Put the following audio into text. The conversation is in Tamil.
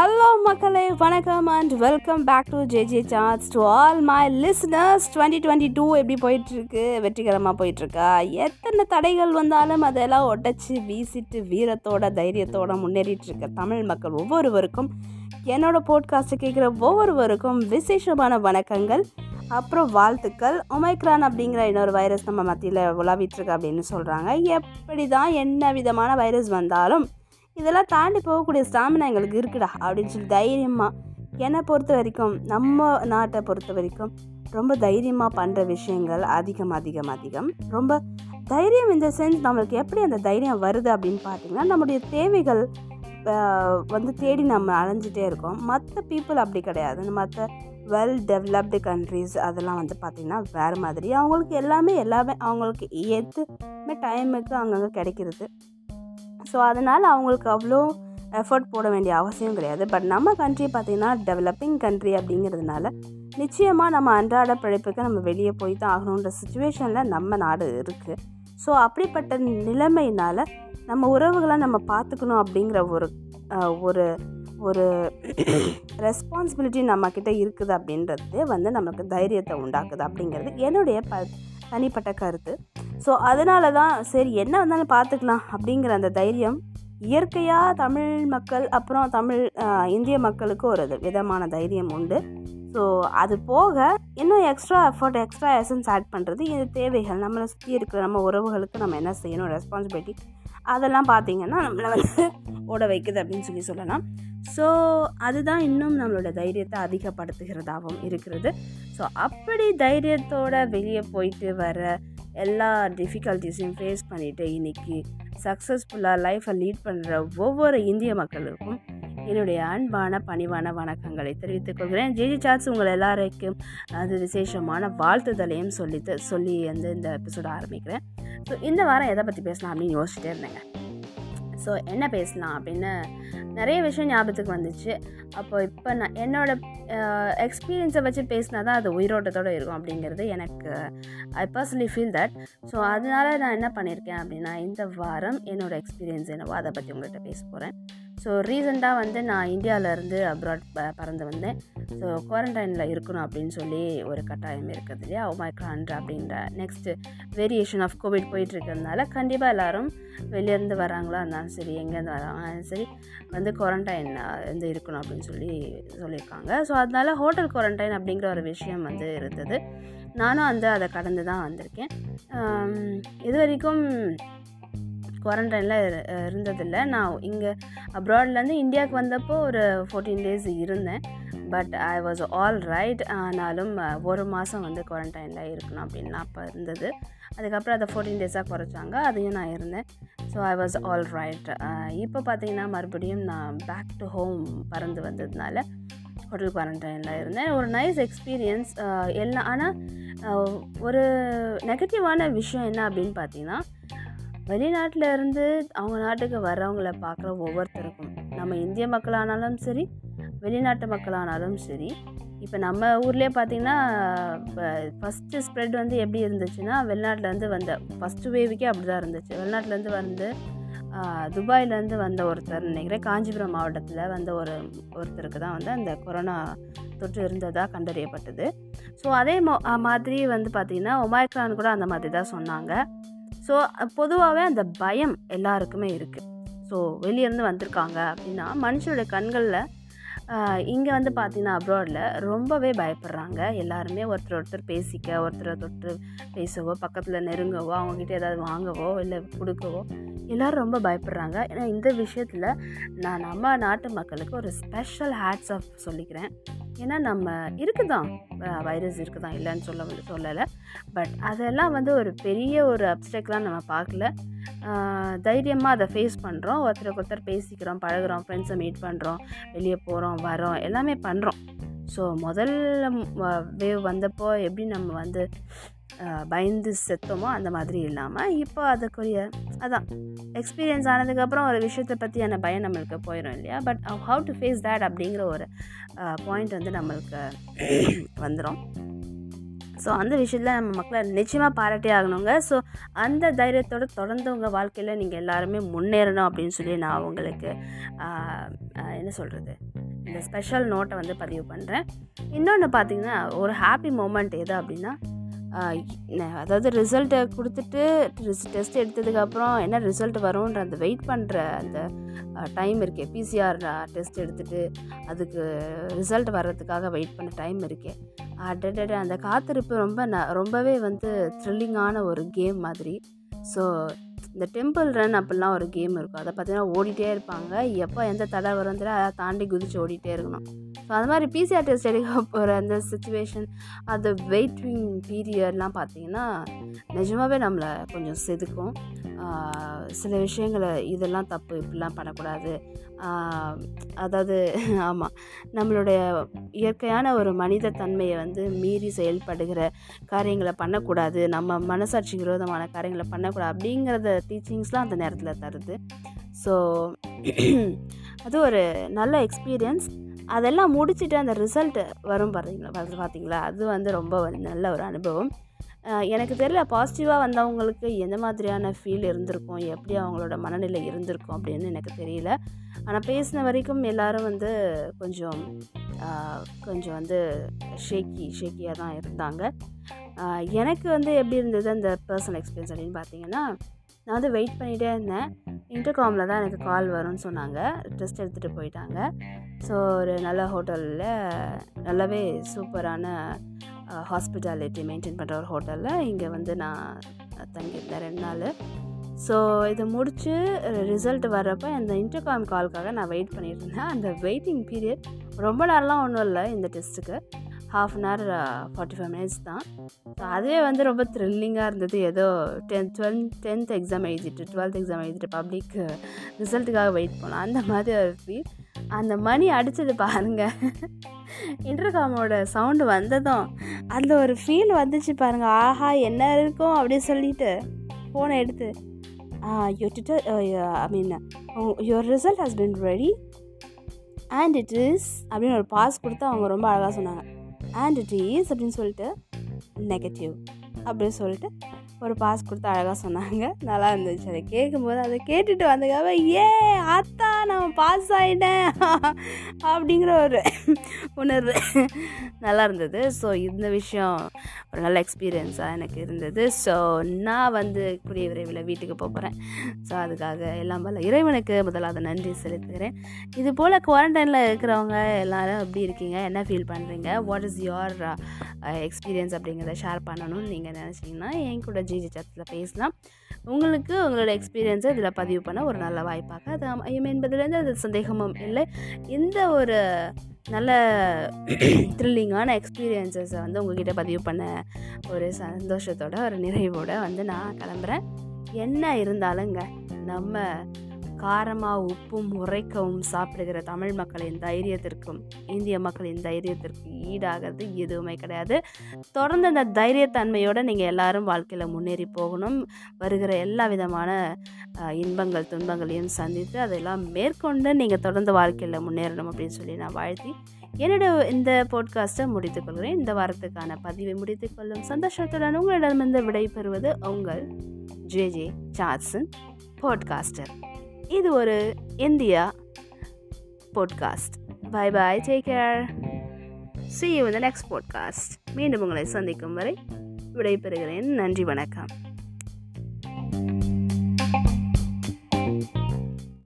ஹலோ மக்களே வணக்கம் and welcome back to J thanks to all my listeners twenty twenty two எப்படி போயிட்டுருக்கு? வெற்றிகரமாக போயிட்டுருக்கா? எத்தனை தடைகள் வந்தாலும் அதெல்லாம் உடச்சி வீசிட்டு வீரத்தோட தைரியத்தோட முன்னேறிட்டுருக்க தமிழ் மக்கள் ஒவ்வொருவருக்கும் என்னோட போட்காஸ்ட்டை கேட்குற ஒவ்வொருவருக்கும் விசேஷமான வணக்கங்கள். அப்புறம் வாழ்த்துக்கள். ஒமைக்ரான் அப்படிங்கிற இன்னொரு வைரஸ் நம்ம மத்தியில் உலாவிட்டுருக்கு அப்படின்னு சொல்கிறாங்க எப்படி தான் என்ன விதமான வைரஸ் வந்தாலும் இதெல்லாம் தாண்டி போகக்கூடிய ஸ்டாமினா எங்களுக்கு இருக்குடா அப்படின்னு சொல்லி தைரியமாக என்னை பொறுத்த வரைக்கும் நம்ம நாட்டை பொறுத்த வரைக்கும் ரொம்ப தைரியமாக பண்ணுற விஷயங்கள் அதிகம் அதிகம் அதிகம். ரொம்ப தைரியம் இந்த சென்ஸ் நம்மளுக்கு எப்படி அந்த தைரியம் வருது அப்படின்னு பார்த்தீங்கன்னா நம்முடைய தேவைகள் வந்து தேடி நம்ம அலைஞ்சிட்டே இருக்கோம். மற்ற பீப்புள் அப்படி கிடையாது. மற்ற வெல் டெவலப்டு கண்ட்ரீஸ் அதெல்லாம் வந்து பார்த்திங்கன்னா வேறு மாதிரி. அவங்களுக்கு எல்லாமே எல்லாமே அவங்களுக்கு ஏற்றுமே டைமுக்கு அங்கங்கே கிடைக்கிறது. ஸோ அதனால் அவங்களுக்கு அவ்வளோ எஃபர்ட் போட வேண்டிய அவசியம் கிடையாது. பட் நம்ம கண்ட்ரி பார்த்திங்கன்னா டெவலப்பிங் கண்ட்ரி அப்படிங்கிறதுனால நிச்சயமாக நம்ம அன்றாட பிழைப்புக்கு நம்ம வெளியே போய் தான் ஆகணுன்ற சுச்சுவேஷனில் நம்ம நாடு இருக்குது ஸோ அப்படிப்பட்ட நிலைமையினால் நம்ம உறவுகளை நம்ம பார்த்துக்கணும் அப்படிங்கிற ஒரு ஒரு ஒரு ரெஸ்பான்சிபிலிட்டி நம்மக்கிட்ட இருக்குது அப்படின்றது வந்து நமக்கு தைரியத்தை உண்டாக்குது அப்படிங்கிறது என்னுடைய ப தனிப்பட்ட கருத்து. ஸோ அதனால தான் சரி என்ன வந்தாலும் பார்த்துக்கலாம் அப்படிங்கிற அந்த தைரியம் இயற்கையாக தமிழ் மக்கள் அப்புறம் தமிழ் இந்திய மக்களுக்கு ஒரு விதமான தைரியம் உண்டு. ஸோ அது போக இன்னும் extra effort extra essence add பண்ணுறது இது தேவைகள். நம்மளை சுற்றி இருக்கிற நம்ம உறவுகளுக்கு நம்ம என்ன செய்யணும் ரெஸ்பான்சிபிலிட்டி அதெல்லாம் பார்த்திங்கன்னா நம்மளை வந்து ஓட வைக்குது அப்படின்னு சொல்லி சொல்லலாம். ஸோ அதுதான் இன்னும் நம்மளோட தைரியத்தை அதிகப்படுத்துகிறதாகவும் இருக்கிறது. ஸோ அப்படி தைரியத்தோடு வெளியே போயிட்டு வர எல்லா டிஃபிகல்ட்டிஸையும் ஃபேஸ் பண்ணிவிட்டு இன்றைக்கி சக்ஸஸ்ஃபுல்லாக லைஃப்பை லீட் பண்ணுற ஒவ்வொரு இந்திய மக்களுக்கும் என்னுடைய அன்பான பணிவான வணக்கங்களை தெரிவித்துக் கொள்கிறேன். ஜேஜி சாட்ஸ் உங்கள் எல்லாருக்கும் அது விசேஷமான வாழ்த்துதலையும் சொல்லி சொல்லி வந்து இந்த எபிசோட ஆரம்பிக்கிறேன். ஸோ இந்த வாரம் எதை பற்றி பேசலாம் அப்படின்னு யோசிச்சுட்டே இருந்தேங்க. ஸோ என்ன பேசலாம் அப்படின்னு நிறைய விஷயம் ஞாபகத்துக்கு வந்துச்சு. அப்போ இப்போ நான் என்னோடய எக்ஸ்பீரியன்ஸை வச்சு பேசினா தான் அது உயிரோட்டத்தோடு இருக்கும் அப்படிங்கிறது எனக்கு I personally feel that so அதனால் நான் என்ன பண்ணியிருக்கேன் அப்படின்னா இந்த வாரம் என்னோடய எக்ஸ்பீரியன்ஸ் என்னவோ அதை பற்றி உங்கள்கிட்ட பேச போகிறேன் ஸோ ரீசெண்டாக வந்து நான் இந்தியாவிலேருந்து அப்ராட் ப பறந்து வந்தேன். ஸோ குவாரண்டைனில் இருக்கணும் அப்படின்னு சொல்லி ஒரு கட்டாயம் இருக்குது இல்லையா? ஒமைக்ரான் அப்படின்ற நெக்ஸ்ட்டு வேரியேஷன் ஆஃப் கோவிட் போயிட்டுருக்கிறதுனால கண்டிப்பாக எல்லோரும் வெளியேருந்து வராங்களா இருந்தாலும் சரி எங்கேருந்து வராங்க சரி வந்து குவாரண்டைன் வந்து இருக்கணும் அப்படின்னு சொல்லி சொல்லியிருக்காங்க. ஸோ அதனால் ஹோட்டல் குவாரண்டைன் அப்படிங்கிற ஒரு விஷயம் வந்து இருந்தது. நானும் வந்து அதை கடந்து தான் வந்திருக்கேன் இது வரைக்கும் குவாரண்டைனில் இருந்ததில்லை. நான் இங்கே அப்ராட்லேருந்து இந்தியாவுக்கு வந்தப்போ ஒரு ஃபோர்டீன் டேஸ் இருந்தேன். But I was all right ஆனாலும் ஒரு மாதம் வந்து குவாரண்டைனில் இருக்கணும் அப்படின்லாம் அப்போ இருந்தது. அதுக்கப்புறம் அதை ஃபோர்டீன் டேஸாக குறைச்சாங்க. அதையும் நான் இருந்தேன். So I was all right இப்போ பார்த்தீங்கன்னா மறுபடியும் நான் பேக் டு ஹோம் பறந்து வந்ததுனால ஹோட்டல் குவாரண்டைனில் இருந்தேன். ஒரு நைஸ் எக்ஸ்பீரியன்ஸ் எல்லாம் ஆனால் ஒரு நெகட்டிவான விஷயம் என்ன அப்படின்னு பார்த்தீங்கன்னா வெளிநாட்டில் இருந்து அவங்க நாட்டுக்கு வர்றவங்கள பார்க்குற ஒவ்வொருத்தருக்கும். நம்ம இந்திய மக்களானாலும் சரி வெளிநாட்டு மக்களானாலும் சரி இப்போ நம்ம ஊர்லேயே பார்த்திங்கன்னா இப்போ ஃபஸ்ட்டு ஸ்ப்ரெட் வந்து எப்படி இருந்துச்சுன்னா வெளிநாட்டிலேருந்து வந்த ஃபஸ்ட்டு வேவுக்கே அப்படி தான் இருந்துச்சு வெளிநாட்டிலேருந்து வந்து துபாயிலேருந்து வந்த ஒருத்தர் நினைக்கிறேன் காஞ்சிபுரம் மாவட்டத்தில் வந்த ஒரு ஒருத்தருக்கு தான் வந்து அந்த கொரோனா தொற்று இருந்ததாக கண்டறியப்பட்டது. ஸோ அதே மாதிரி வந்து பார்த்திங்கன்னா ஒமாய்க்ரான் கூட அந்த மாதிரி தான் சொன்னாங்க. ஸோ பொதுவாகவே அந்த பயம் எல்லாருக்குமே இருக்குது ஸோ வெளியேருந்து வந்திருக்காங்க அப்படின்னா மனுஷனுடைய கண்களில் இங்கே வந்து பார்த்தீங்கன்னா அப்ராடில் ரொம்பவே பயப்படுறாங்க. எல்லாருமே ஒருத்தர் ஒருத்தர் பேசிக்க ஒருத்தரை தொட்டு பேசவோ பக்கத்தில் நெருங்கவோ அவங்கக்கிட்ட ஏதாவது வாங்கவோ இல்லை கொடுக்கவோ எல்லோரும் ரொம்ப பயப்படுறாங்க. ஏன்னா இந்த விஷயத்தில் நான் நம்ம நாட்டு மக்களுக்கு ஒரு ஸ்பெஷல் ஹேட்ஸ் ஆஃப் சொல்லிக்கிறேன். ஏன்னா நம்ம இருக்குதான். வைரஸ் இருக்குதான். இல்லைன்னு சொல்ல சொல்லலை. பட் அதெல்லாம் வந்து ஒரு பெரிய ஒரு அப்டெக்லாம் நம்ம பார்க்கல. தைரியமாக அதை ஃபேஸ் பண்ணுறோம் ஒருத்தருக்கு ஒருத்தர் பேசிக்கிறோம் பழகிறோம் ஃப்ரெண்ட்ஸை மீட் பண்ணுறோம் வெளியே போகிறோம் வரோம் எல்லாமே பண்ணுறோம் ஸோ முதல்ல வேவ் வந்தப்போ எப்படி நம்ம வந்து பயந்து செத்தோமோ அந்த மாதிரி இல்லாமல் இப்போ அதுக்குரிய அதான் எக்ஸ்பீரியன்ஸ் ஆனதுக்கப்புறம் ஒரு விஷயத்தை பற்றியான பயம் நம்மளுக்கு போயிடும் இல்லையா? But how to face that அப்படிங்கிற ஒரு பாயிண்ட் வந்து நம்மளுக்கு வந்துடும் ஸோ அந்த விஷயத்தில் நம்ம மக்களை நிச்சயமாக பாராட்டி ஆகணுங்க. ஸோ அந்த தைரியத்தோடு தொடர்ந்து உங்கள் வாழ்க்கையில் நீங்கள் எல்லாருமே முன்னேறணும் அப்படின்னு சொல்லி நான் உங்களுக்கு என்ன சொல்கிறது இந்த ஸ்பெஷல் நோட்டை வந்து பதிவு பண்ணுறேன் இன்னொன்று பார்த்தீங்கன்னா ஒரு ஹாப்பி மூமெண்ட் எது அப்படின்னா அதாவது ரிசல்ட்டை கொடுத்துட்டு டெஸ்ட் எடுத்ததுக்கப்புறம் என்ன ரிசல்ட் வரும்ன்ற அந்த வெயிட் பண்ணுற அந்த டைம் இருக்கே பிசிஆர் டெஸ்ட் எடுத்துகிட்டு அதுக்கு ரிசல்ட் வர்றதுக்காக வெயிட் பண்ண டைம் இருக்கே. அடடட அந்த காத்திருப்பு ரொம்ப ந ரொம்பவே வந்து த்ரில்லிங்கான ஒரு கேம் மாதிரி. ஸோ இந்த டெம்பிள் ரன் அப்படிலாம் ஒரு கேம் இருக்கும். அதை பார்த்தீங்கன்னா ஓடிட்டே இருப்பாங்க. எப்போ எந்த தடை வரும் அதை தாண்டி குதிச்சு ஓடிட்டே இருக்கணும். ஸோ அது மாதிரி பிசிஆர் டெஸ்ட் எடுக்க போகிற அந்த சுச்சுவேஷன் அந்த வெயிட்டிங் பீரியட்லாம் பார்த்தீங்கன்னா நிஜமாகவே நம்மளை கொஞ்சம் செதுக்கும். சில விஷயங்களை இதெல்லாம் தப்பு இப்படிலாம் பண்ணக்கூடாது. அதாவது ஆமாம் நம்மளுடைய இயற்கையான ஒரு மனித தன்மையை வந்து மீறி செயல்படுகிற காரியங்களை பண்ணக்கூடாது நம்ம மனசாட்சி விரோதமான காரியங்களை பண்ணக்கூடாது அப்படிங்கிறத டீச்சிங்ஸ்லாம் அந்த நேரத்தில் தருது. ஸோ அது ஒரு நல்ல எக்ஸ்பீரியன்ஸ் அதெல்லாம் முடிச்சுட்டு அந்த ரிசல்ட் வரும் பார்த்தீங்களா பார்த்தீங்களா அது வந்து ரொம்ப நல்ல ஒரு அனுபவம். எனக்கு தெரியல பாசிட்டிவாக வந்தவங்களுக்கு எந்த மாதிரியான ஃபீல் இருந்திருக்கும்? எப்படி அவங்களோட மனநிலை இருந்திருக்கும் அப்படின்னு எனக்கு தெரியல. ஆனால் பேசின வரைக்கும் எல்லோரும் வந்து கொஞ்சம் கொஞ்சம் வந்து ஷேக்கி ஷேக்கியாக தான் இருந்தாங்க. எனக்கு வந்து எப்படி இருந்தது அந்த பர்சனல் எக்ஸ்பீரியன்ஸ் அப்படின்னு பார்த்தீங்கன்னா நான் வந்து வெயிட் பண்ணிகிட்டே இருந்தேன். இன்டர்காமில் தான் எனக்கு கால் வரும்னு சொன்னாங்க. டெஸ்ட் எடுத்துகிட்டு போயிட்டாங்க. ஸோ ஒரு நல்ல ஹோட்டலில் நல்லாவே சூப்பரான ஹாஸ்பிட்டாலிட்டி மெயின்டைன் பண்ணுற ஒரு ஹோட்டலில் இங்கே வந்து நான் தங்கியிருந்தேன் ரெண்டு நாள். ஸோ இதை முடித்து ரிசல்ட் வர்றப்போ அந்த இன்டர்காம் கால்க்காக நான் வெயிட் பண்ணிட்டு இருந்தேன் அந்த வெயிட்டிங் பீரியட் ரொம்ப நேரம்லாம் ஒன்றும் இல்லை இந்த டெஸ்ட்டுக்கு half an hour forty five minutes தான். ஸோ அதுவே வந்து ரொம்ப த்ரில்லிங்காக இருந்தது. ஏதோ டென்த் டுவெல் டென்த் எக்ஸாம் எழுதிட்டு டுவெல்த் எக்ஸாம் எழுதிட்டு பப்ளிக் ரிசல்ட்டுக்காக வெயிட் பண்ணலாம் அந்த மாதிரி ஒரு ஃபீல் அந்த மணி அடித்தது பாருங்கள் இன்டர்காமோட சவுண்டு வந்ததும் அதில் ஒரு ஃபீல் வந்துச்சு பாருங்கள் ஆஹா என்ன இருக்கும் அப்படின்னு சொல்லிட்டு ஃபோனை எடுத்து your twitter I mean your result has been ready and it is அப்படின்னு ஒரு பாஸ் கொடுத்து அவங்க ரொம்ப அழகாக சொன்னாங்க. அண்ட் இட் இஸ் அப்படின்னு சொல்லிட்டு நெகட்டிவ் அப்படின்னு சொல்லிட்டு ஒரு பாஸ் கொடுத்து அழகாக சொன்னாங்க. நல்லா இருந்துச்சு. அதை கேட்கும்போது அதை கேட்டுட்டு வந்ததுக்காக ஏ ஆத்தா நான் பாஸ் ஆகிட்டேன் அப்படிங்கிற ஒரு உணர்வு. நல்லா இருந்தது. ஸோ இந்த விஷயம் ஒரு நல்ல எக்ஸ்பீரியன்ஸாக எனக்கு இருந்தது. ஸோ நான் வந்து கூடிய விரைவில் வீட்டுக்கு போகிறேன் ஸோ அதுக்காக எல்லாம் பல இறைவனுக்கு முதலாவது நன்றி செலுத்துகிறேன். இது போல் குவாரண்டைனில் இருக்கிறவங்க எல்லோரும் எப்படி இருக்கீங்க? என்ன ஃபீல் பண்ணுறீங்க வாட் இஸ் யோர் எக்ஸ்பீரியன்ஸ் அப்படிங்கிறத ஷேர் பண்ணணும்னு நீங்கள் நினச்சிங்கன்னா என் கூட ஜிஜி சத்தில் பேசலாம். உங்களுக்கு உங்களோட எக்ஸ்பீரியன்ஸை இதில் பதிவு பண்ண ஒரு நல்ல வாய்ப்பாக அது அமையும். என்பதுலேருந்து அது சந்தேகமும் இல்லை. இந்த ஒரு நல்ல த்ரில்லிங்கான எக்ஸ்பீரியன்ஸஸை வந்து உங்ககிட்ட பதிவு பண்ண ஒரு சந்தோஷத்தோட ஒரு நிறைவோடு வந்து நான் கிளம்புறேன். என்ன இருந்தாலுங்க நம்ம காரமாக உப்பும் உரைக்கவும் சாப்பிடுகிற தமிழ் மக்களின் தைரியத்திற்கும் இந்திய மக்களின் தைரியத்திற்கும் ஈடாகிறது எதுவுமே கிடையாது. தொடர்ந்து அந்த தைரியத்தன்மையோடு நீங்கள் எல்லாரும் வாழ்க்கையில் முன்னேறி போகணும். வருகிற எல்லா விதமான இன்பங்கள் துன்பங்களையும் சந்தித்து அதெல்லாம் மேற்கொண்டு நீங்கள் தொடர்ந்து வாழ்க்கையில் முன்னேறணும் அப்படின்னு சொல்லி நான் வாழ்த்தி என்னோட இந்த போட்காஸ்ட்டை முடித்துக்கொள்கிறேன் இந்த வாரத்துக்கான பதிவை முடித்துக்கொள்ளும் சந்தோஷத்துடன் உங்களிடமிருந்து விடைபெறுவது உங்கள் ஜே ஜே சார்சன் போட்காஸ்டர் இது ஒரு India podcast bye bye take care see you இந்த நெக்ஸ்ட் பாட்காஸ்ட் மீண்டும் உங்களை சந்திக்கும் வரை விடைபெறுகிறேன். நன்றி வணக்கம்.